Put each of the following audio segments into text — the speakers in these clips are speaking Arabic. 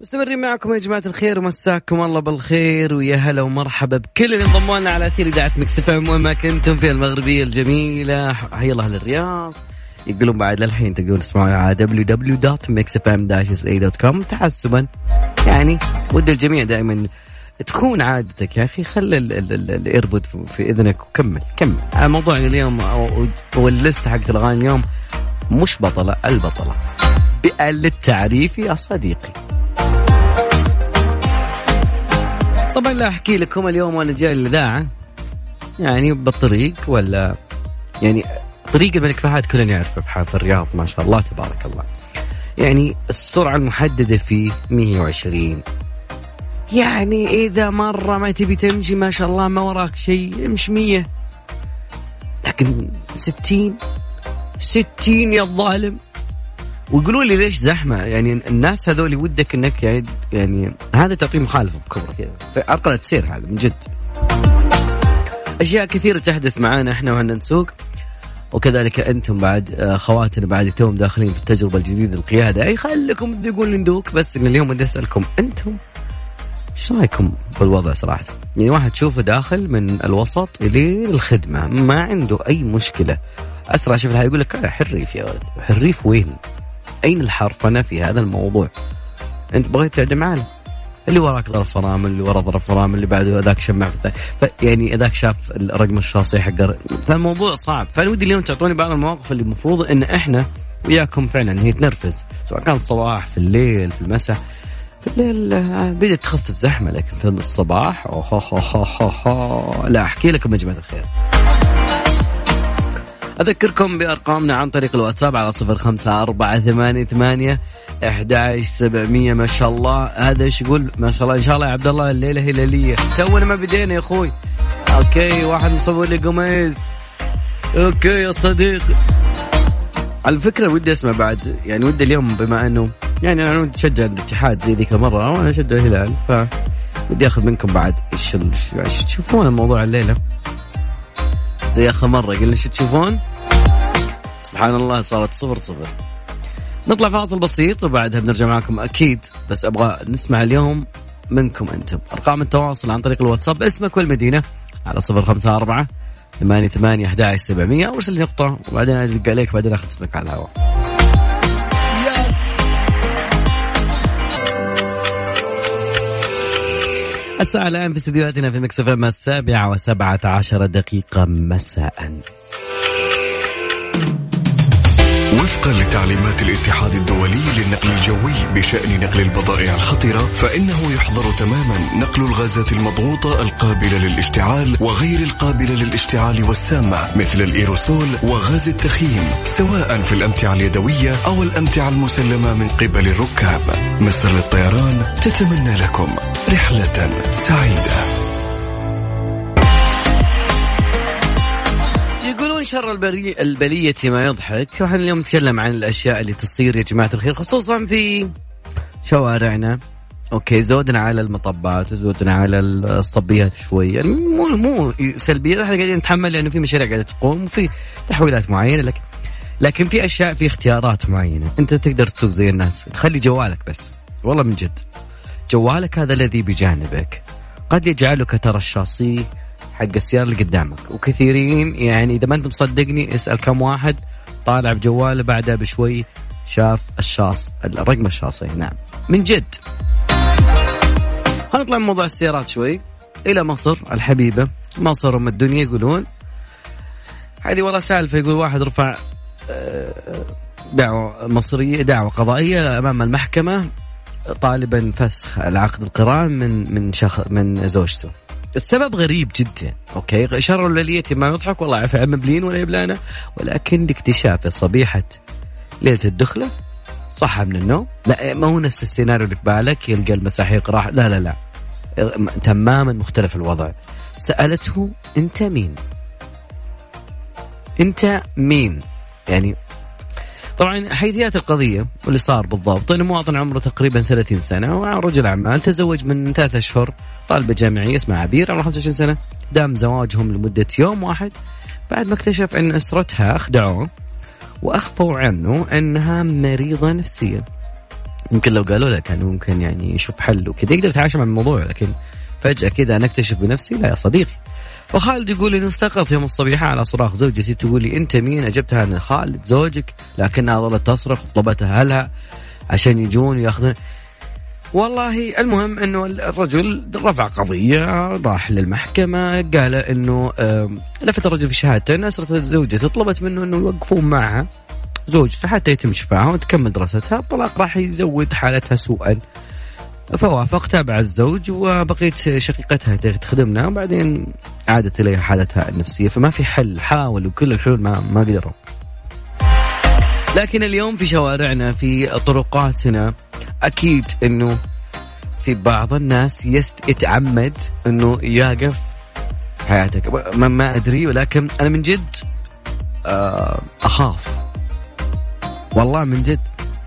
مستمرين معكم يا جماعة الخير مساكم الله بالخير ويا هلا ومرحبا بكل اللي انضموا لنا على أثير إذاعة مكس أف أم. وين ما كنتم في المغربية الجميلة. حيا الله للرياض. يقولون بعد للحين تقدرون تسمعونا على www.mixfm-sa.com تحسبا يعني ود الجميع دائما تكون عادتك يا أخي. خل ال AirPod في إذنك وكمل كمل. موضوع اليوم وال list حقت الاغاني اليوم مش بطلة البطلة. للتعريف يا صديقي. طبعا لا أحكي لكم اليوم وأنا جاي الاذاعه يعني بالطريق ولا يعني طريق الملك فهد كلنا يعرفه في الرياض ما شاء الله تبارك الله. يعني السرعة المحددة فيه 120 يعني إذا مرة ما تبي تمشي ما شاء الله ما وراك شيء امش 100 لكن 60 60 يا الظالم. ويقولوا لي ليش زحمة؟ يعني الناس هذول ودك إنك يعني يعني هذا تعطيه مخالفة بكبره كذا. عرقله سير هذا من جد. أشياء كثيرة تحدث معانا إحنا وهنا نسوق. وكذلك أنتم بعد آه، خواتنا بعد توم داخلين في التجربة الجديدة القيادة. أي خليكم تذوقون ندوك بس إن اليوم بدي أسألكم أنتم إيش رأيكم بالوضع صراحة؟ يعني واحد تشوفه داخل من الوسط إلى الخدمة ما عنده أي مشكلة. أسرع شيء يقول لك حريف يا ولد حريف وين؟ أين الحرفنه في هذا الموضوع؟ أنت بغيت تعدم عالم اللي وراك ظرف فرامل اللي ورا ظرف فرامل اللي بعده ذاك شمع يعني ذاك شاف الرقم الشاصي حق فالموضوع صعب. فأنا ودي اليوم تعطوني بعض المواقف اللي المفروض إن إحنا وياكم فعلا هي تنرفز. سواء كان الصباح في الليل في المساء. في الليل آه، بدأت تخف الزحمة لكن في الصباح أوه لا أحكي لكم يا جماعة الخير. أذكركم بأرقامنا عن طريق الواتساب على صفر خمسة أربعة ثمانية ثمانية أحد سبعمية. ما شاء الله. هذا إيش يقول؟ ما شاء الله. إن شاء الله يا عبد الله الليلة هلالية تونا ما بدينا يا أخوي. okay واحد مصور لي قميص. okay يا صديقي على فكرة ودي أسمع بعد. يعني ودي اليوم بما أنه يعني أنا ودي أشجع الاتحاد زي ذيك المرة وأنا أشجع الهلال. ف ودي أخذ منكم بعد. إيش تشوفون الموضوع الليلة؟ زي اخر مرة قلنا شو تشوفون؟ سبحان الله صارت صفر صفر. نطلع فاصل بسيط وبعدها بنرجع معكم أكيد بس أبغى نسمع اليوم منكم أنتم. أرقام التواصل عن طريق الواتساب اسمك والمدينة على صفر خمسة أربعة ثمانية ثمانية أحد سبعمية. أرسل لي نقطة وبعدين أدق عليك بعدين أخذ اسمك على الهواء. الساعة الآن في استديوهاتنا في مكسف السابعة وسبعة عشر دقيقة مساء. وفقا لتعليمات الاتحاد الدولي للنقل الجوي بشأن نقل البضائع الخطرة فإنه يحظر تماما نقل الغازات المضغوطة القابلة للاشتعال وغير القابلة للاشتعال والسامة مثل الإيروسول وغاز التخييم سواء في الأمتعة اليدوية أو الأمتعة المسلمة من قبل الركاب. مصر للطيران تتمنى لكم رحلة سعيدة. شر البري... البلية ما يضحك. وحنا اليوم نتكلم عن الأشياء اللي تصير يا جماعة الخير خصوصا في شوارعنا. أوكي زودنا على المطبات وزودنا على الصبيات شوي. يعني مو مو سلبية إحنا قاعدين نتحمل لأنه في مشاريع قاعدة تقوم وفي تحويلات معينة لكن لكن في أشياء في اختيارات معينة. أنت تقدر تسوق زي الناس تخلي جوالك بس. والله من جد. جوالك هذا الذي بجانبك. قد يجعلك ترى الشاصي حق السيارة اللي قدامك. وكثيرين يعني إذا ما أنت مصدقني اسأل كم واحد طالع بجواله بعدها بشوي شاف الشاص الرقم الشاصي نعم من جد. هنطلع من موضوع السيارات شوي. إلى مصر الحبيبة مصر أم الدنيا يقولون. هذه والله سالفة يقول واحد رفع آه، دعوة مصرية دعوة قضائية أمام المحكمة طالبا فسخ العقد القران من من شخ من زوجته. السبب غريب جدا أوكي؟ شر الليلية ما يضحك والله عفا مبلين ولا يبلانا ولكن لاكتشاف صبيحة ليلة الدخلة صحى من النوم. لا ما هو نفس السيناريو اللي في بالك؟ يلقى المساحيق راح لا لا لا. تماما مختلف الوضع. سألته أنت مين؟ أنت مين؟ يعني طبعا حيثيات القضية واللي صار بالضبط أن مواطن عمره تقريبا 30 سنة ورجل أعمال تزوج من ثلاثة أشهر طالبة جامعية اسمها عبير عمرها 25 سنة دام زواجهم لمدة يوم واحد. بعد ما اكتشف أن أسرتها أخدعوه وأخفوا عنه أنها مريضة نفسيا. يمكن لو قالوا له كان ممكن يعني يشوف حل وكذا يقدر يتعايش مع الموضوع لكن فجأة كذا أنا أكتشف بنفسي لا يا صديقي. وخالد يقول انه استيقظت يوم الصبيحة على صراخ زوجتي تقول لي أنت مين؟ أجبتها أنا خالد زوجك لكنها ظلت تصرخ وطلبت أهلها عشان يجون وياخذون. والله المهم إنه الرجل رفع قضية راح للمحكمة قال إنه لفت الرجل في شهادته إن أسرة زوجته طلبت منه إنه يوقفون معها زوجته حتى يتم شفاها وتكمل دراستها. الطلاق راح يزود حالتها سوءا. فوافق تابع الزوج وبقيت شقيقتها تخدمنا وبعدين عادت إليها حالتها النفسية فما في حل حاولوا كل الحلول ما ما قدروا. لكن اليوم في شوارعنا في طرقاتنا أكيد إنه في بعض الناس يست يتعمد إنه يقف حياتك. ما, ما أدري ولكن أنا من جد آه، أخاف. والله من جد.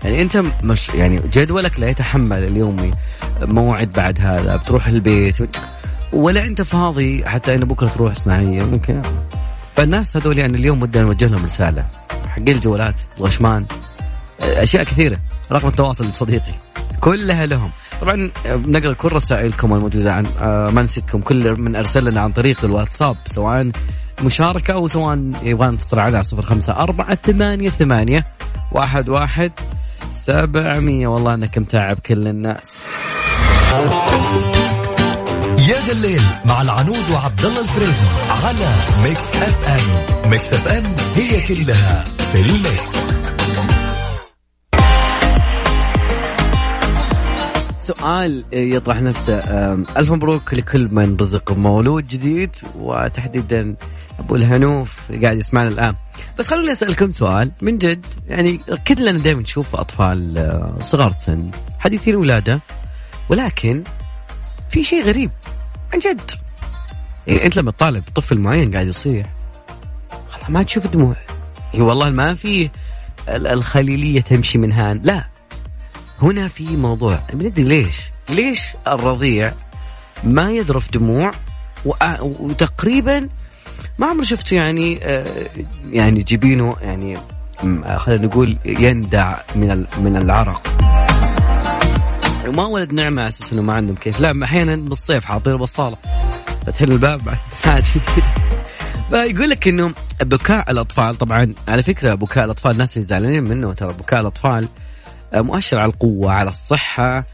يعني أنت مش يعني جدولك لا يتحمل اليومي موعد بعد هذا بتروح البيت ولا أنت فاضي حتى انه بكرة تروح صناعيه ممكن. فالناس هذول يعني اليوم ودنا نوجه لهم رسالة. حقين الجوالات الغشمان أشياء كثيرة رقم التواصل صديقي كلها لهم. طبعا نقرأ كل رسائلكم الموجودة عن آه، ما نسيتكم كل من أرسل لنا عن طريق الواتساب سواء مشاركة أو سواء يبغى تتصل على صفر خمسة أربعة ثمانية ثمانية واحد واحد سبعمية. والله أنك متعب كل الناس. يا ذا الليل مع العنود وعبد الله الفريدي على ميكس أف أم. ميكس أف أم هي كلها في الميكس. سؤال يطرح نفسه. ألف مبروك لكل من رزق مولود جديد وتحديدا أبو الهنوف قاعد يسمعنا الآن. بس خلوني أسألكم سؤال من جد. يعني كلنا دائما نشوف أطفال آه، صغار سن حديثين ولادة ولكن في شيء غريب عن جد. يعني أنت لما تطالب طفل معين قاعد يصيح خلاص ما تشوف دموع. يعني والله ما في الخليلية تمشي من هان. لا هنا في موضوع بندري ليش؟ ليش الرضيع ما يذرف دموع وتقريبا ما عمري شفته يعني آه، يعني جبينه يعني خلينا نقول يندع من من العرق. وما ولد نعمة على أساس إنه ما عندهم كيف. لا أحيانا بالصيف حاطين بصالة. فتحل الباب بعد فيقول لك إنه بكاء الأطفال طبعا على فكرة بكاء الأطفال الناس اللي زعلانين منه ترى بكاء الأطفال آه، مؤشر على القوة على الصحة.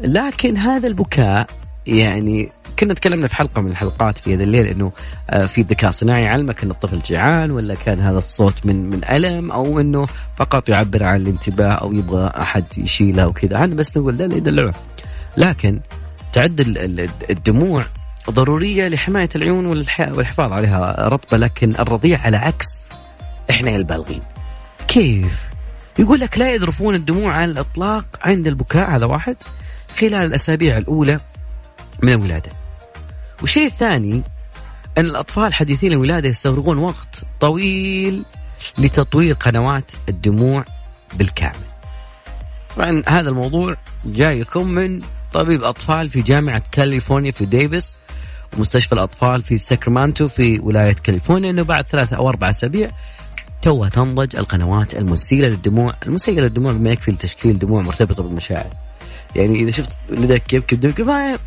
لكن هذا البكاء يعني كنا تكلمنا في حلقة من الحلقات في هذا الليل إنه آه، في ذكاء صناعي يعلمك ان الطفل جيعان ولا كان هذا الصوت من من ألم أو إنه فقط يعبر عن الانتباه أو يبغى أحد يشيله وكذا. هذا بس نقول لا لا يدلعه لكن تعد الدموع ضرورية لحماية العيون والحفاظ عليها رطبة. لكن الرضيع على عكس إحنا البالغين. كيف؟ يقول لك لا يذرفون الدموع على الإطلاق عند البكاء هذا واحد. خلال الأسابيع الأولى من الولادة. والشيء الثاني أن الأطفال حديثين الولادة يستغرقون وقت طويل لتطوير قنوات الدموع بالكامل. طبعا هذا الموضوع جايكم من طبيب أطفال في جامعة كاليفورنيا في ديفيس ومستشفى الأطفال في ساكرامنتو في ولاية كاليفورنيا أنه بعد ثلاثة أو أربع أسابيع توها تنضج القنوات المسيلة للدموع المسيلة للدموع بما يكفي لتشكيل دموع مرتبطة بالمشاعر. يعني إذا شفت ولدك يبكي بدمك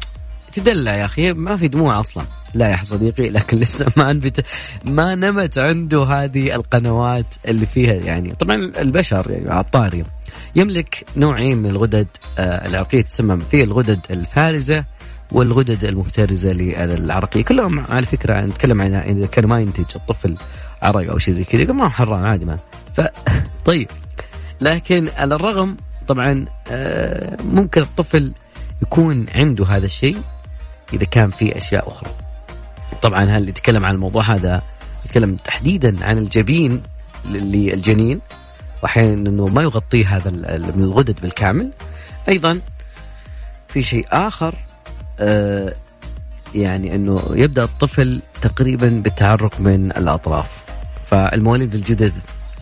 تدلع يا أخي ما في دموع أصلا. لا يا صديقي لكن لسه ما انبت ما نمت عنده هذه القنوات اللي فيها يعني. طبعا البشر يعني عطاري يملك نوعين من الغدد آه، العرقية تسمى في الغدد الفارزة والغدد المفترزة للعرقية. كلهم على فكرة نتكلم عن إذا كان ما ينتج الطفل عرق أو شيء زي كذا ما حرام عادي ما. ف طيب. لكن على الرغم طبعا آه، ممكن الطفل يكون عنده هذا الشيء إذا كان في أشياء أخرى. طبعا هل يتكلم عن الموضوع هذا يتكلم تحديدا عن الجبين للجنين واحيانا إنه ما يغطيه هذا من الغدد بالكامل. أيضا في شيء آخر آه يعني إنه يبدأ الطفل تقريبا بالتعرق من الأطراف. فالمواليد الجدد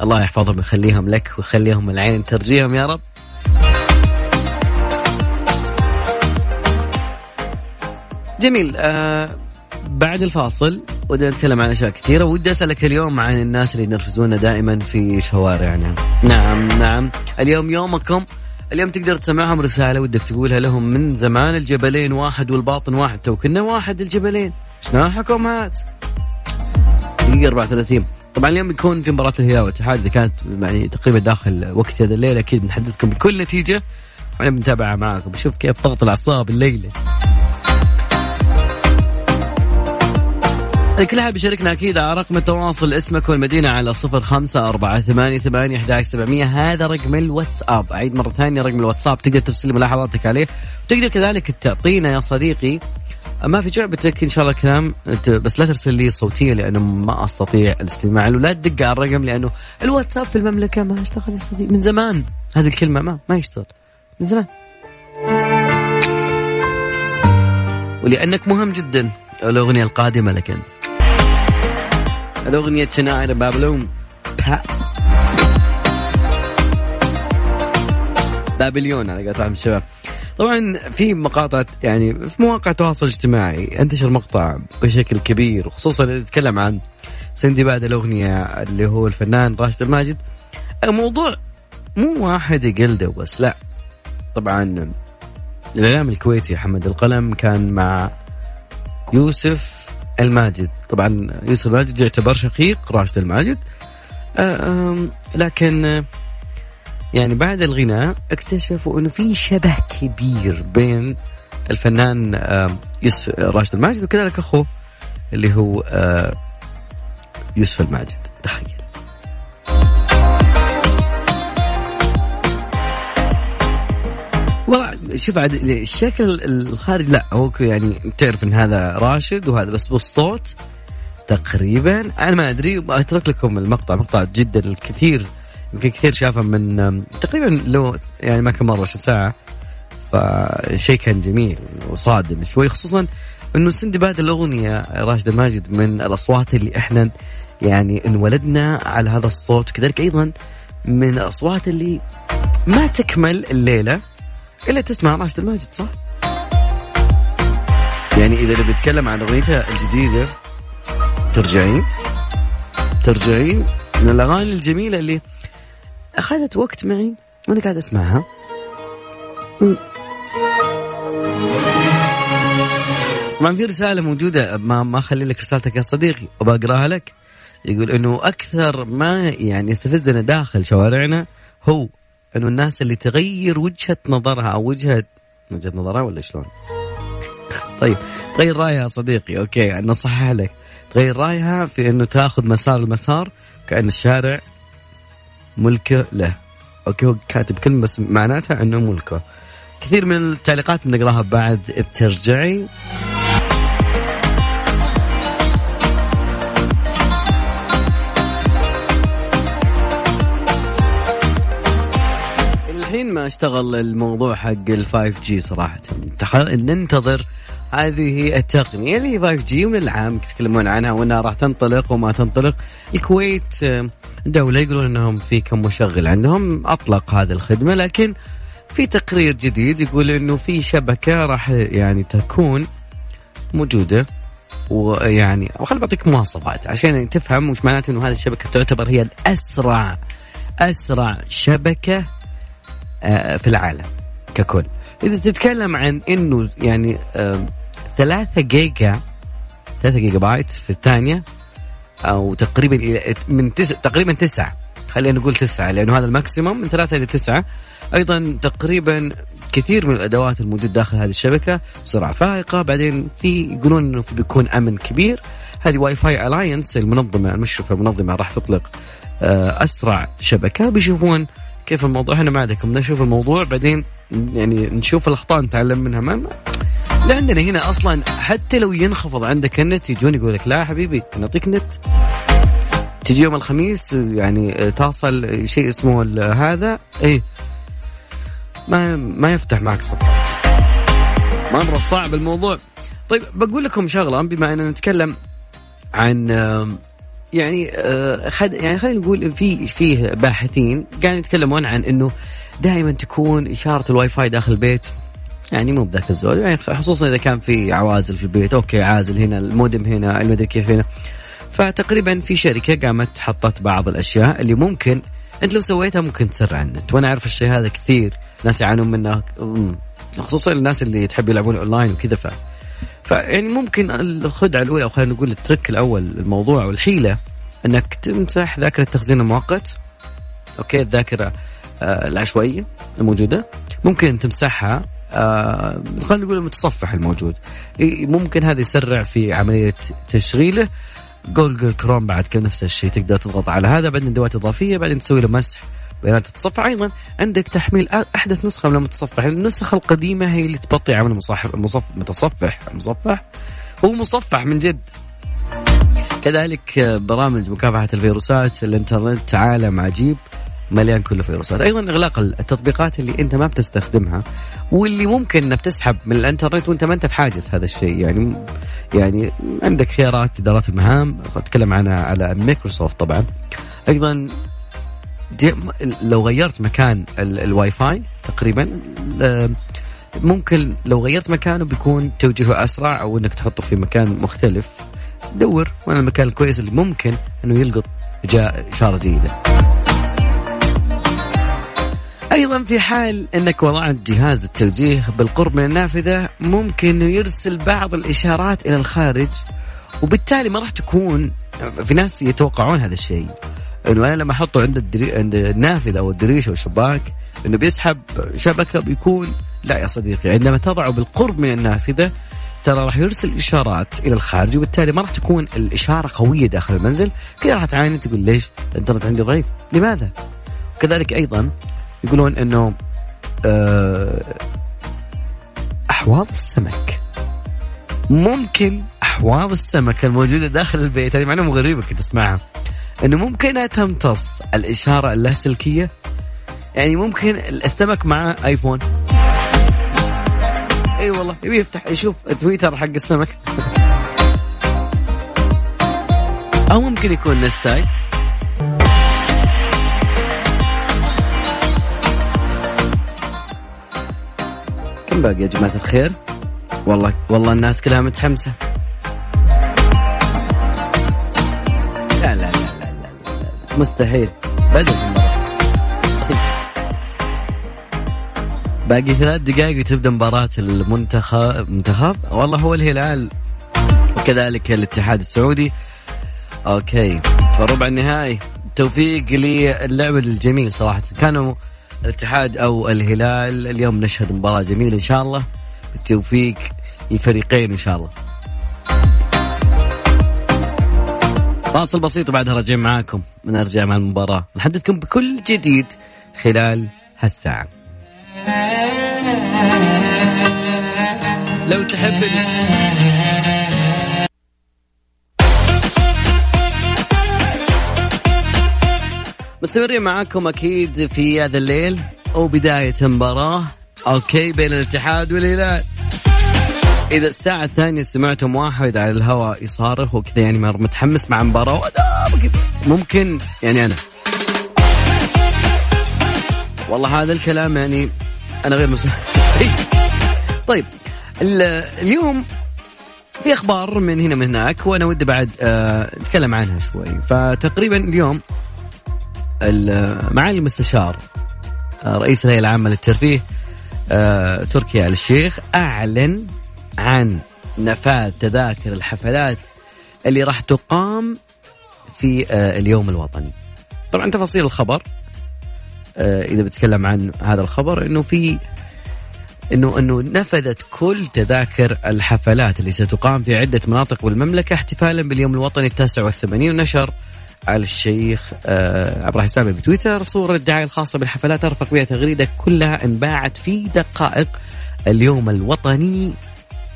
الله يحفظهم ويخليهم لك ويخليهم العين ترجيهم يا رب. جميل آه بعد الفاصل ودي نتكلم عن أشياء كثيرة. ودي أسألك اليوم عن الناس اللي ينرفزونا دائما في شوارعنا نعم نعم اليوم يومكم اليوم تقدر تسمعهم رسالة ودك تقولها لهم من زمان. الجبلين واحد والباطن واحد تو كنا واحد الجبلين. شناحكم هات دقيقة 34 طبعا اليوم بيكون في مباراة الهلال والاتحاد إذا كانت يعني تقريبا داخل وقت هذا الليل أكيد بنحدثكم بكل نتيجة وإحنا بنتابعها معاكم. بشوف كيف ضغط الأعصاب الليلة. كل أحد بيشاركنا أكيد على رقم التواصل اسمك والمدينة على صفر خمسة أربعة ثمانية ثمانية أحد سبعمية. هذا رقم الواتساب. أعيد مرة ثانية رقم الواتساب. تقدر ترسل ملاحظاتك عليه. وتقدر كذلك تعطينا يا صديقي ما في جعبتك إن شاء الله كلام بس لا ترسل لي صوتية لأنه ما أستطيع الاستماع له. لا تدق على الرقم لأنه الواتساب في المملكة ما اشتغل يا صديقي. من زمان هذه الكلمة ما ما يشتغل. من زمان. ولأنك مهم جدا الأغنية القادمة لك أنت. الاغنيه شناير بابلون بابليون أنا قاطع الشباب. طبعا في مقاطع يعني في مواقع التواصل الاجتماعي انتشر مقطع بشكل كبير وخصوصا اللي يتكلم عن سندباد الأغنية اللي هو الفنان راشد الماجد. الموضوع مو واحد يقلده بس لا. طبعا الإعلام الكويتي حمد القلم كان مع يوسف الماجد. طبعا يوسف الماجد يعتبر شقيق راشد الماجد. لكن يعني بعد الغناء اكتشفوا إنه في شبه كبير بين الفنان راشد الماجد وكذلك أخوه اللي هو يوسف الماجد. تخيل. شوف عاد الشكل الخارجي لا هو يعني تعرف إن هذا راشد وهذا بس بالصوت تقريبا. أنا ما أدري أترك لكم المقطع مقطع جدا الكثير يمكن كثير شافه من تقريبا لو يعني ما كان مرة ساعة فشيء كان جميل وصادم شوي خصوصا إنه سندباد الأغنية راشد الماجد من الأصوات اللي إحنا يعني انولدنا على هذا الصوت وكذلك أيضا من الأصوات اللي ما تكمل الليلة. إلا تسمع راشد الماجد صح؟ يعني إذا اللي بيتكلم عن اغنيته الجديدة ترجعين؟ ترجعين؟ من الأغاني الجميلة اللي أخذت وقت معي وأنا قاعد أسمعها. طبعا في رسالة موجودة ما ما أخلي لك رسالتك يا صديقي وبقراها لك. يقول إنه أكثر ما يعني يستفزنا داخل شوارعنا هو انه الناس اللي تغير وجهة نظرها أو وجهة وجهة نظرها ولا شلون؟ طيب تغير رأيها صديقي okay أنا اصحح لك. تغير رأيها في أنه تأخذ مسار المسار كأن الشارع ملكه له. okay هو كاتب كلمة بس معناتها أنه ملكه. كثير من التعليقات بنقراها بعد بترجعي. الحين ما اشتغل الموضوع حق ال 5 جي صراحة. ننتظر هذه التقنية اللي هي 5 جي ومن العام يتكلمون عنها وإنها راح تنطلق وما تنطلق. الكويت دولة يقولون إنهم في كم مشغل عندهم أطلق هذه الخدمة لكن في تقرير جديد يقول إنه في شبكة راح يعني تكون موجودة ويعني وخل بعطيك مواصفات عشان تفهم وش معناته إنه هذه الشبكة تعتبر هي الأسرع أسرع شبكة في العالم ككل. إذا تتكلم عن إنه يعني ثلاثة جيجا ثلاثة جيجا بايت في الثانية أو تقريبا إلى من تسع تقريبا تسعة. خلينا نقول تسعة لأنه هذا ال maximum من ثلاثة إلى تسعة. أيضا تقريبا كثير من الأدوات الموجودة داخل هذه الشبكة سرعه فائقة بعدين في يقولون إنه بيكون أمن كبير. هذه Wi-Fi Alliance المنظمة المشرفة المنظمة راح تطلق أسرع شبكة. بيشوفون كيف الموضوع؟ إحنا ما عندكم نشوف الموضوع بعدين يعني نشوف الأخطاء نتعلم منها. ما لا عندنا هنا أصلا حتى لو ينخفض عندك النت يجون يقول لك لا حبيبي نعطيك نت. تجي يوم الخميس يعني تصل شيء اسمه هذا إيه ما ما يفتح معك صفحات مره صعب الموضوع. طيب بقول لكم شغلة بما إننا نتكلم عن يعني خد يعني خلينا نقول في فيه باحثين قاعدين يتكلمون عن إنه دائما تكون إشارة الواي فاي داخل البيت يعني مو بذاك الزود يعني خصوصا إذا كان في عوازل في البيت أوكي عازل هنا المودم هنا المدري كيف هنا. فتقريبا في شركة قامت حطت بعض الأشياء اللي ممكن أنت لو سويتها ممكن تسرع النت. وأنا أعرف الشيء هذا كثير ناس يعانون منه خصوصا الناس اللي تحب يلعبون أونلاين وكذا ف فيعني ممكن الخدعة الأولى أو خلينا نقول ال trick الأول الموضوع والحيله إنك تمسح ذاكرة التخزين المؤقت. أوكي الذاكرة آه العشوائية الموجودة. ممكن تمسحها آه خلينا نقول المتصفح الموجود. ممكن هذا يسرع في عملية تشغيله. جوجل كروم بعدكم نفس الشيء تقدر تضغط على هذا بعدين أدوات إضافية بعدين تسوي له مسح. بيانات التصفح أيضا عندك تحميل أحدث نسخة من المتصفح. النسخة القديمة هي اللي تبطئ عمل المصفح المتصفح المصفح هو مصفح من جد. كذلك برامج مكافحة الفيروسات الإنترنت عالم عجيب مليان كله فيروسات أيضا إغلاق التطبيقات اللي أنت ما بتستخدمها واللي ممكن إنك تسحب من الإنترنت وأنت ما أنت بحاجه هذا الشيء. يعني يعني عندك خيارات إدارات المهام. أتكلم عنها على مايكروسوفت طبعا. أيضا لو غيرت مكان الواي فاي تقريبا ممكن لو غيرت مكانه بيكون توجيهه أسرع أو إنك تحطه في مكان مختلف. دور وين المكان الكويس اللي ممكن إنه يلقط جاء إشارة جيده أيضا في حال إنك وضعت جهاز التوجيه بالقرب من النافذة ممكن يرسل بعض الإشارات إلى الخارج وبالتالي ما راح تكون في ناس يتوقعون هذا الشيء. إنه أنا لما أحطه عند الدري... عند النافذة أو الدريشه أو الشباك إنه بيسحب شبكة بيكون لا يا صديقي عندما تضعه بالقرب من النافذة ترى راح يرسل إشارات إلى الخارج وبالتالي ما راح تكون الإشارة قوية داخل المنزل. كذا راح تعاني تقول ليش؟ الانترنت عندي ضعيف. لماذا؟ كذلك أيضا يقولون إنه آه، أحواض السمك. ممكن أحواض السمك الموجودة داخل البيت هذه معلومة غريبة كنت أسمعها. إنه ممكن تمتص الإشارة اللاسلكية؟ يعني ممكن السمك مع آيفون. إي أيوة والله يبي يفتح يشوف تويتر حق السمك. أو ممكن يكون نساي. كم باقي يا جماعة الخير؟ والله والله الناس كلها متحمسة. مستحيل. بدأ باقي ثلاث دقائق وتبدأ مباراة المنتخب منتخب؟ والله هو الهلال. وكذلك الاتحاد السعودي. أوكي. فربع النهائي. توفيق للعب الجميل صراحة. كانوا الاتحاد أو الهلال. اليوم نشهد مباراة جميلة إن شاء الله. بالتوفيق للفريقين إن شاء الله. فاصل بسيط وبعدها راجعين معاكم نرجع مع المباراة. نحدثكم بكل جديد خلال هالساعة. لو تحب مستمرين معاكم أكيد في هذا الليل وبدايه مباراه أوكي بين الاتحاد والهلال. إذا الساعة الثانية سمعتم واحد على الهواء يصارخ وكذا يعني متحمس مع مباراة ممكن يعني أنا. والله هذا الكلام يعني أنا غير مسلم طيب اليوم في أخبار من هنا من هناك وأنا ودي بعد آه نتكلم عنها شوي. فتقريبا اليوم معالي المستشار آه، رئيس الهيئة العامة للترفيه آه، تركيا آل الشيخ أعلن عن نفاذ تذاكر الحفلات اللي راح تقام في آه، اليوم الوطني. طبعا تفاصيل الخبر إذا بتكلم عن هذا الخبر إنه في إنه إنه نفذت كل تذاكر الحفلات اللي ستقام في عدة مناطق بالمملكة احتفالا باليوم الوطني التاسع والثمانين ونشر الشيخ آه، عبر حسابه بتويتر صورة الدعاية الخاصة بالحفلات أرفق بها تغريدة كلها انباعت في دقائق اليوم الوطني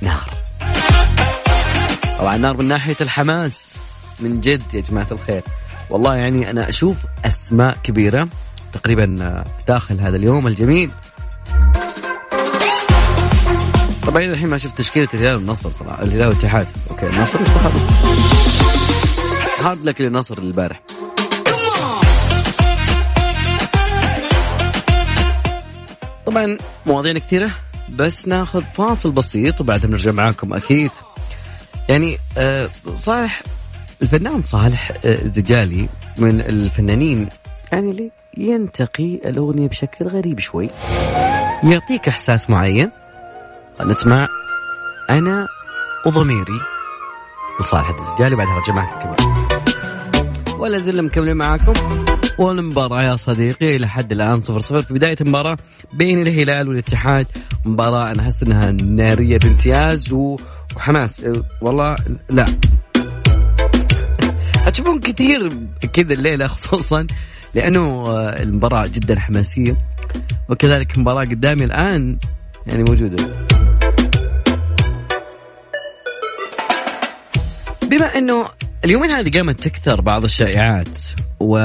نار طبعا نار من ناحية الحماس من جد يا جماعة الخير. والله يعني أنا أشوف أسماء كبيرة تقريبا آه، داخل هذا اليوم الجميل. طبعا الحين ما شفت تشكيلة الهلال والنصر صراحة. الهلال والاتحاد. أوكي النصر هارد لك للنصر البارح. طبعا مواضيع كثيرة. بس ناخذ فاصل بسيط وبعدها بنرجع معاكم أكيد. يعني آه صالح الفنان صالح آه زجالي من الفنانين يعني لي ينتقي الأغنية بشكل غريب شوي. يعطيك إحساس معين. نسمع. أنا وضميري لصالح الدجالي بعدها رجع معكم كمان. ولا زلنا مكملين معاكم. والمباراة يا صديقي إلى حد الآن صفر صفر. في بداية المباراة بين الهلال والاتحاد. مباراة أنا أحس أنها نارية بامتياز وحماس. والله لا. هتشوفون كثير كذا الليلة خصوصا لأنه المباراة جدا حماسية. وكذلك مباراة قدامي الآن يعني موجودة. بما إنه اليومين هذه قامت تكثر بعض الشائعات و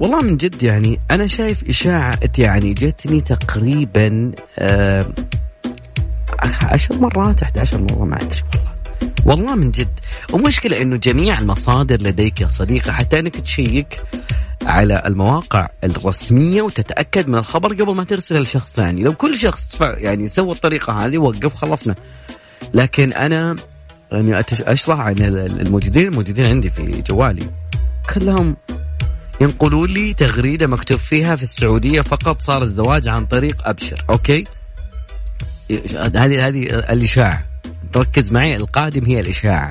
والله من جد يعني أنا شايف إشاعة يعني جتني تقريبا آه عشر مرات 11 مرة ما أدري والله. والله من جد. ومشكلة إنه جميع المصادر لديك يا صديقي حتى إنك تشيك على المواقع الرسمية وتتأكد من الخبر قبل ما ترسله لشخص ثاني. لو كل شخص يعني سوى الطريقة هذه وقف خلصنا لكن أنا يعني أشرح عن الموجودين الموجودين عندي في جوالي. كلهم ينقلوا لي تغريدة مكتوب فيها في السعودية فقط صار الزواج عن طريق أبشر أوكي؟ هذه هذه الإشاعة. ركز معي القادم هي الإشاعة.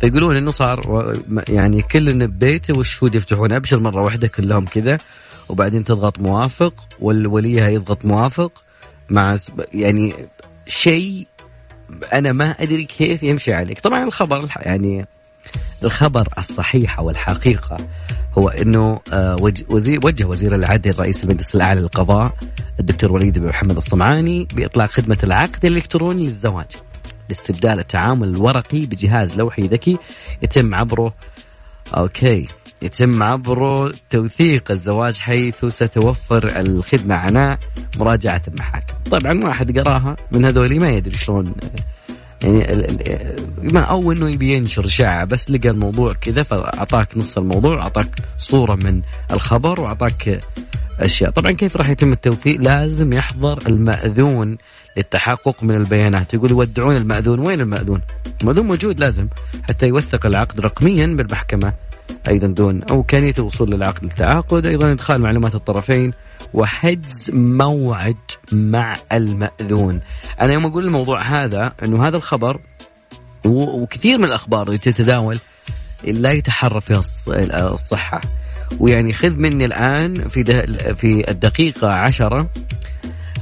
فيقولون إنه صار يعني كل ببيته والشهود يفتحون؟ أبشر مرة واحدة كلهم كذا وبعدين تضغط موافق والوليها يضغط موافق مع يعني شيء أنا ما أدري كيف يمشي عليك. طبعا الخبر يعني الخبر الصحيح أو الحقيقة هو إنه آه، وجه وزير العدل رئيس المجلس الأعلى للقضاء الدكتور وليد بن محمد الصمعاني بإطلاق خدمة العقد الإلكتروني للزواج لاستبدال التعامل الورقي بجهاز لوحي ذكي يتم عبره أوكي يتم عبره توثيق الزواج حيث ستوفر الخدمة عناء مراجعة المحاكم. طبعا واحد قراها من هذولي ما يدري شلون يعني ما أو إنه يبي ينشر شعة بس لقى الموضوع كذا فأعطاك نص الموضوع أعطاك صورة من الخبر وأعطاك أشياء. طبعا كيف راح يتم التوثيق لازم يحضر المأذون للتحقق من البيانات. يقول يودعون المأذون. وين المأذون؟ المأذون موجود لازم حتى يوثق العقد رقميا بالمحكمة أيضا دون امكانيه الوصول للعقد التعاقد أيضا إدخال معلومات الطرفين. وحجز موعد مع المأذون. أنا يوم أقول الموضوع هذا إنه هذا الخبر وكثير من الأخبار اللي تتداول لا يتحرى فيها الصحة. ويعني خذ مني الآن في في الدقيقة عشرة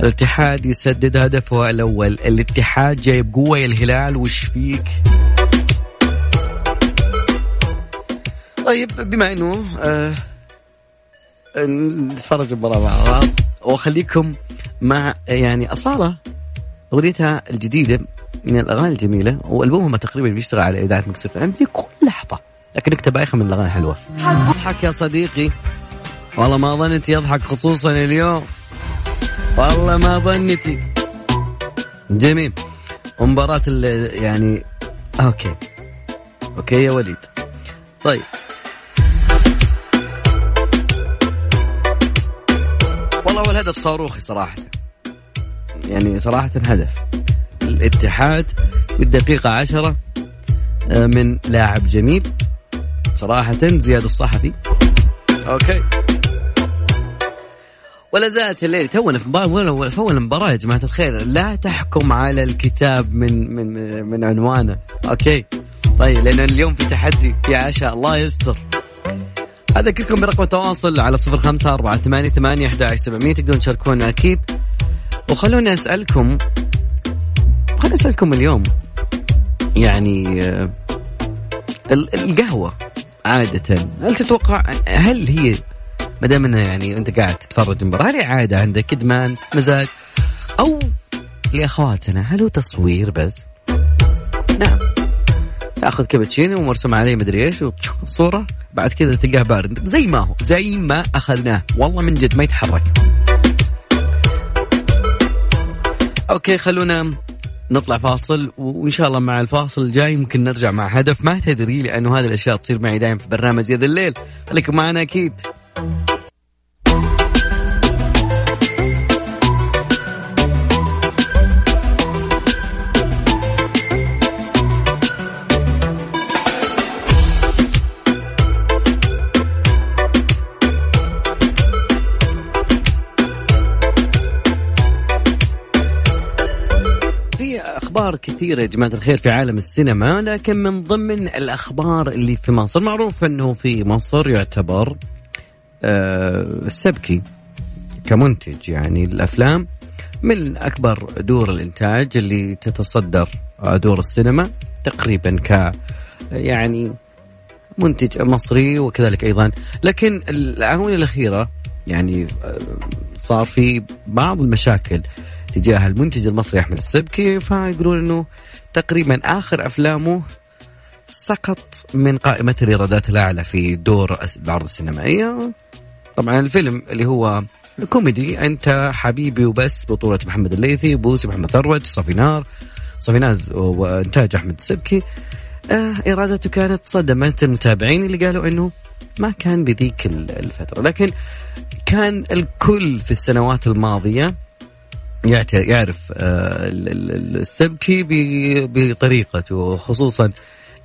الاتحاد يسدد هدفه الأول. الاتحاد جايب قوة يا الهلال وش فيك؟ طيب بما إنه آه نتفرج المباراه مع بعض. واخليكم مع يعني أصالة أغنيتها الجديدة من الأغاني الجميلة وألبومها تقريبا بيشتغل على إذاعة مكسف إم في كل لحظة لكن اكتب بايخه من الاغاني الحلوه اضحك يا صديقي. والله ما ظنيت يضحك خصوصا اليوم. والله ما ظنيتي. جميل. ومباراة يعني أوكي. أوكي يا وليد. طيب. والله هو الهدف صاروخي صراحة. يعني صراحة هدف. الاتحاد بالدقيقة عشرة آه، من لاعب جميل. صراحة زياد الصحفي. أوكي. ولا زالت الليل تونا في في اول المباراة يا جماعة الخير. لا تحكم على الكتاب من من من عنوانه. أوكي. طيب لأن اليوم في تحدي يا عشاء الله يستر. أذكركم برقم التواصل على صفر خمسة أربعة ثمانية ثمانية أحد سبعمية. تقدرون تشاركونا أكيد. وخلوني أسألكم خلوني أسألكم اليوم يعني آه، القهوة عادة هل تتوقع هل هي ما دام يعني أنت قاعد تتفرج مباراة هل هي عادة عندك ادمان مزاج؟ أو لأخواتنا هل هو تصوير بس؟ نعم. تاخذ كابتشينو ومرسوم عليه مدري إيش صوره بعد كذا تلقاه بارد. زي ما هو. زي ما أخذناه. والله من جد ما يتحرك. أوكي خلونا نطلع فاصل وإن شاء الله مع الفاصل الجاي يمكن نرجع مع هدف. ما تدري لأنه هذه الأشياء تصير معي دائما في برنامج يد الليل. خليكم معنا أكيد. في أخبار كثيرة يا جماعة الخير في عالم السينما لكن من ضمن الأخبار اللي في مصر معروف إنه في مصر يعتبر آه، السبكي كمنتج يعني الأفلام من أكبر دور الإنتاج اللي تتصدر دور السينما تقريبا ك يعني منتج مصري وكذلك أيضا. لكن الاعوام الأخيرة يعني آه، صار في بعض المشاكل. تجاه المنتج المصري أحمد السبكي فيقولون إنه تقريبا آخر أفلامه سقط من قائمة الإيرادات الأعلى في دور العرض السينمائية طبعا الفيلم اللي هو كوميدي أنت حبيبي وبس بطولة محمد الليثي بوسي محمد ثروت صافينار صافيناز وإنتاج أحمد السبكي. آه إيراداته كانت صدمت المتابعين اللي قالوا أنه ما كان بذيك الفترة. لكن كان الكل في السنوات الماضية يعرف آه، السبكي بطريقته خصوصا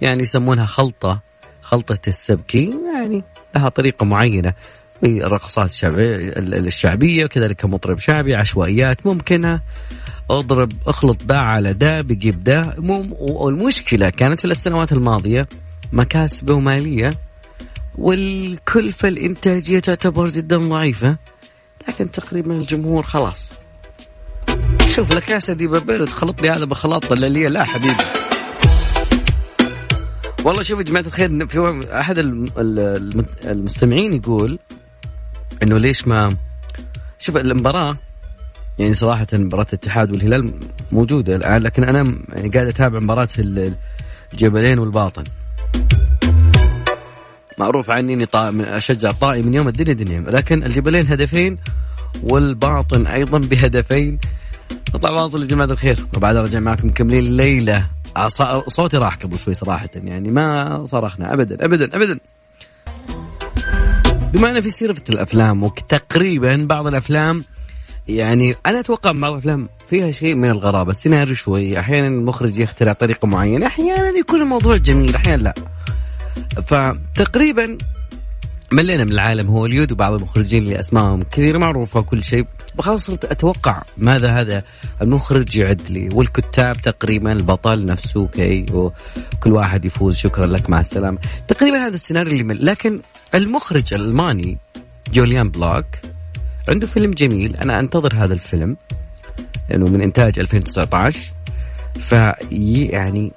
يعني يسمونها خلطة خلطة السبكي يعني لها طريقة معينة الرقصات الشعبية الشعبية كذلك مطرب شعبي عشوائيات ممكنة. اضرب اخلط ده على ده بجيب ده والمشكلة كانت في السنوات الماضية مكاسبه ومالية والكلفة الإنتاجية تعتبر جدا ضعيفة لكن تقريبا الجمهور خلاص. شوف لك يا سيدي بابيل تخلط لي هذا بخلاط الليلية لا حبيبي. والله شوف يا جماعة الخير في أحد المستمعين يقول إنه ليش ما شوف المباراة يعني صراحة مباراة الاتحاد والهلال موجودة الآن لكن أنا يعني قاعد أتابع مباراة الجبلين والباطن. معروف عني إني أشجع طائي من يوم الدنيا دنيا. لكن الجبلين هدفين والباطن أيضا بهدفين. نطلع فاصل يا جماعة الخير. وبعدها رجع معكم مكملين الليلة. صوتي راح قبل شوي صراحة يعني ما صرخنا. ابدا ابدا ابدا. بما ان في سيرة الأفلام وتقريبا بعض الأفلام يعني أنا أتوقع بعض الأفلام فيها شيء من الغرابة. السيناريو شوي أحيانا المخرج يخترع طريقة معينة أحيانا يكون الموضوع جميل أحيانا لا. فتقريبا ملينا من العالم هوليود وبعض المخرجين اللي أسمائهم كثيره معروفة وكل شيء. خلاص أتوقع ماذا هذا المخرج يعد لي والكتاب تقريبا البطل نفسه كي وكل واحد يفوز. شكرا لك مع السلامة. تقريبا هذا السيناريو اللي مل. لكن المخرج الألماني جوليان بلوك عنده فيلم جميل. أنا أنتظر هذا الفيلم لأنه من إنتاج 2019 في يعني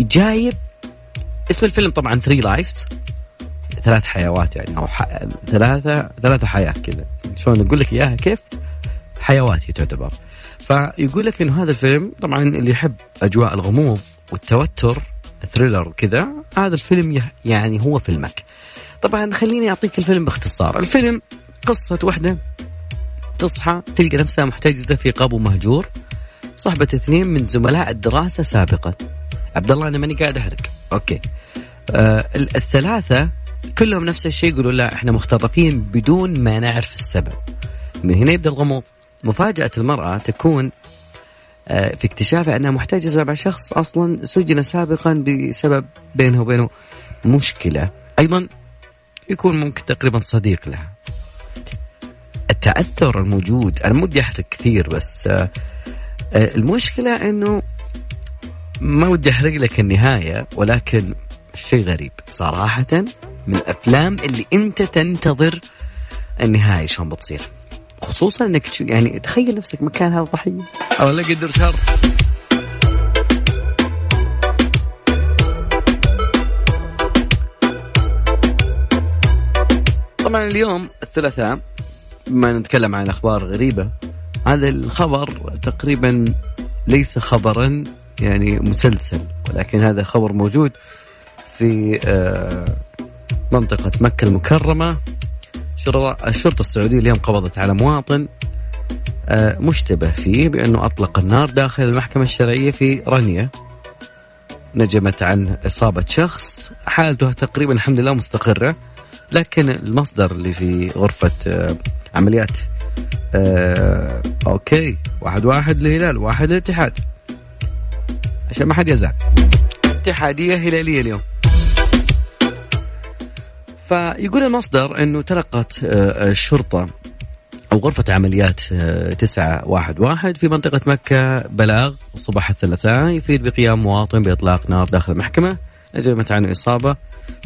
جايب اسم الفيلم طبعا Three Lives ثلاث حيوات يعني أو ح... ثلاثة ثلاثة حياة كذا. شلون أقول لك إياها؟ كيف؟ حيوات هي تعتبر. فيقول لك إنه هذا الفيلم طبعا اللي يحب أجواء الغموض والتوتر ال thriller وكذا هذا الفيلم يعني هو فيلمك. طبعا خليني أعطيك الفيلم باختصار. الفيلم قصة وحدة تصحى تلقى نفسها محتجزة في قابو مهجور. صحبة اثنين من زملاء الدراسة سابقا. عبد الله أنا ماني قاعد أحرق. أوكي. آه الثلاثة كلهم نفس الشيء يقولوا لا إحنا مختطفين بدون ما نعرف السبب. من هنا يبدأ الغموض. مفاجأة المرأة تكون آه، في اكتشافها أنها محتجزة مع شخص أصلا سجن سابقا بسبب بينها وبينه مشكلة. أيضا يكون ممكن تقريبا صديق لها. التأثر الموجود أنا مودي أحرق كثير بس آه، آه، المشكلة إنه ما ودي أحرق لك النهاية ولكن شيء غريب. صراحة من الأفلام اللي أنت تنتظر النهاية شلون بتصير. خصوصا إنك يعني تخيل نفسك مكان هذا الضحية. أو لا قدر شر. طبعا اليوم الثلاثاء بما نتكلم عن أخبار غريبة هذا الخبر تقريبا ليس خبرا يعني مسلسل ولكن هذا خبر موجود في آه منطقة مكة المكرمة الشرطة السعودية اليوم قبضت على مواطن آه، مشتبه فيه بأنه أطلق النار داخل المحكمة الشرعية في رانيا. نجمت عن إصابة شخص حالته تقريبا الحمد لله مستقرة لكن المصدر اللي في غرفة آه، عمليات آه، أوكي واحد واحد للهلال واحد للاتحاد. عشان ما حد يزعل. اتحادية هلالية اليوم. فيقول المصدر إنه تلقت آه، الشرطه أو غرفة عمليات آه، تسعة واحد واحد في منطقة مكة بلاغ صباح الثلاثاء يفيد بقيام مواطن بإطلاق نار داخل المحكمة. نجمت عنه إصابة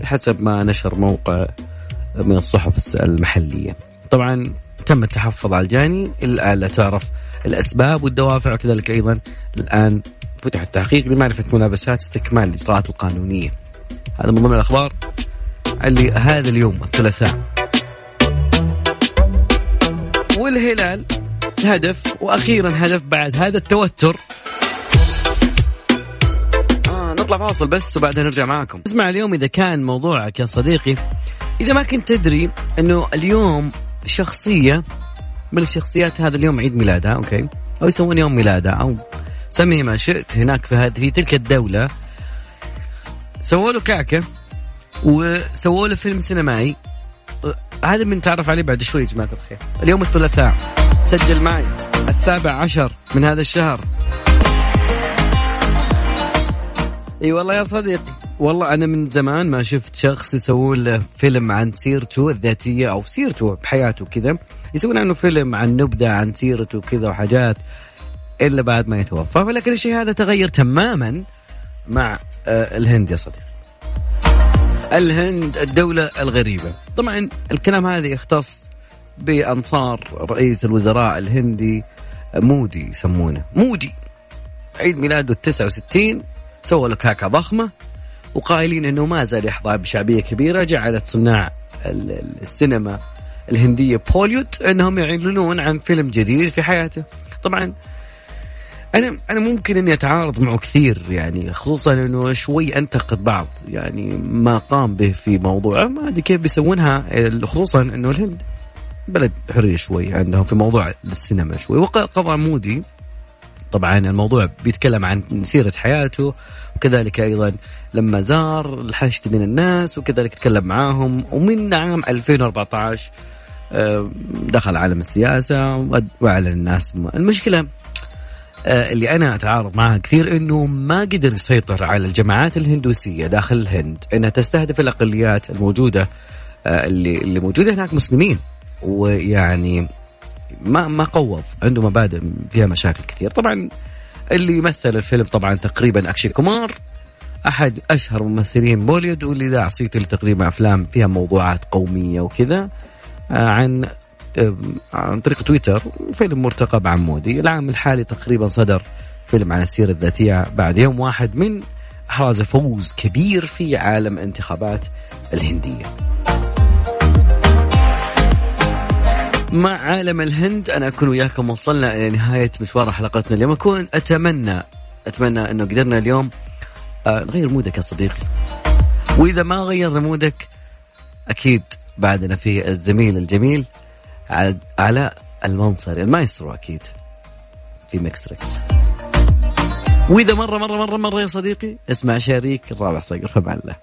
بحسب ما نشر موقع من الصحف المحلية. طبعا تم التحفظ على الجاني الآن لا تعرف الأسباب والدوافع وكذلك أيضا الآن فتح التحقيق لمعرفة ملابسات استكمال الإجراءات القانونية. هذا من ضمن الأخبار. اللي هذا اليوم الثلاثاء. والهلال هدف وأخيرا هدف بعد هذا التوتر. آه نطلع فاصل بس وبعدها نرجع معاكم. اسمع اليوم إذا كان موضوعك يا صديقي إذا ما كنت تدري إنه اليوم شخصية من الشخصيات هذا اليوم عيد ميلادها أوكي؟ أو يسوون يوم ميلادها أو سميه ما شئت هناك في هذه في تلك الدولة. سووا له كعكه وسووا له فيلم سينمائي. هذا من تعرف عليه بعد شوي يا جماعة الخير. اليوم الثلاثاء سجل معي السابع عشر من هذا الشهر. إي والله يا صديقي. والله أنا من زمان ما شفت شخص يسوون له فيلم عن سيرته الذاتية أو سيرته بحياته كذا. يسوون عنه فيلم عن نبذة عن سيرته كذا وحاجات إلا بعد ما يتوفى. ولكن الشيء هذا تغير تماما مع آه، الهند يا صديقي. الهند الدولة الغريبة. طبعا الكلام هذا يختص بأنصار رئيس الوزراء الهندي مودي يسمونه مودي. عيد ميلاده التسعة وستين سوى له كعكة ضخمة وقائلين أنه ما زال يحظى بشعبية كبيرة جعلت صناع السينما الهندية بوليود أنهم يعلنون عن فيلم جديد في حياته. طبعا أنا أنا ممكن إني أتعارض معه كثير يعني خصوصا إنه شوي أنتقد بعض يعني ما قام به في موضوع ما أدري كيف بيسوونها خصوصا إنه الهند بلد حرية شوي عندهم في موضوع السينما شوي وقضى مودي. طبعا الموضوع بيتكلم عن سيرة حياته وكذلك أيضا لما زار الحشد من الناس وكذلك تكلم معاهم ومن عام 2014 آه، دخل عالم السياسة وأعلن الناس المشكلة اللي أنا أتعارض معها كثير إنه ما قدر يسيطر على الجماعات الهندوسية داخل الهند. إنها تستهدف الأقليات الموجودة آه، اللي اللي موجودة هناك مسلمين. ويعني ما ما قوض عنده مبادئ فيها مشاكل كثير. طبعا اللي يمثل الفيلم طبعا تقريبا أكشي كومار أحد أشهر ممثلين بوليود واللي ذاع صيته لتقريبا أفلام فيها موضوعات قومية وكذا. آه، عن عن طريق تويتر فيلم مرتقب عن مودي. العام الحالي تقريبا صدر فيلم عن السيرة الذاتية بعد يوم واحد من حراز فوز كبير في عالم انتخابات الهندية. مع عالم الهند أنا أكون وياكم وصلنا إلى نهاية مشوار حلقتنا اليوم. أكون أتمنى أتمنى أنه قدرنا اليوم آه، نغير مودك يا صديقي. وإذا ما غير مودك أكيد بعدنا في الزميل الجميل على المنصري المايسترو أكيد. في ميكس وإذا مره مره مره مرة يا صديقي اسمع شريك الرابع صقر فمع الله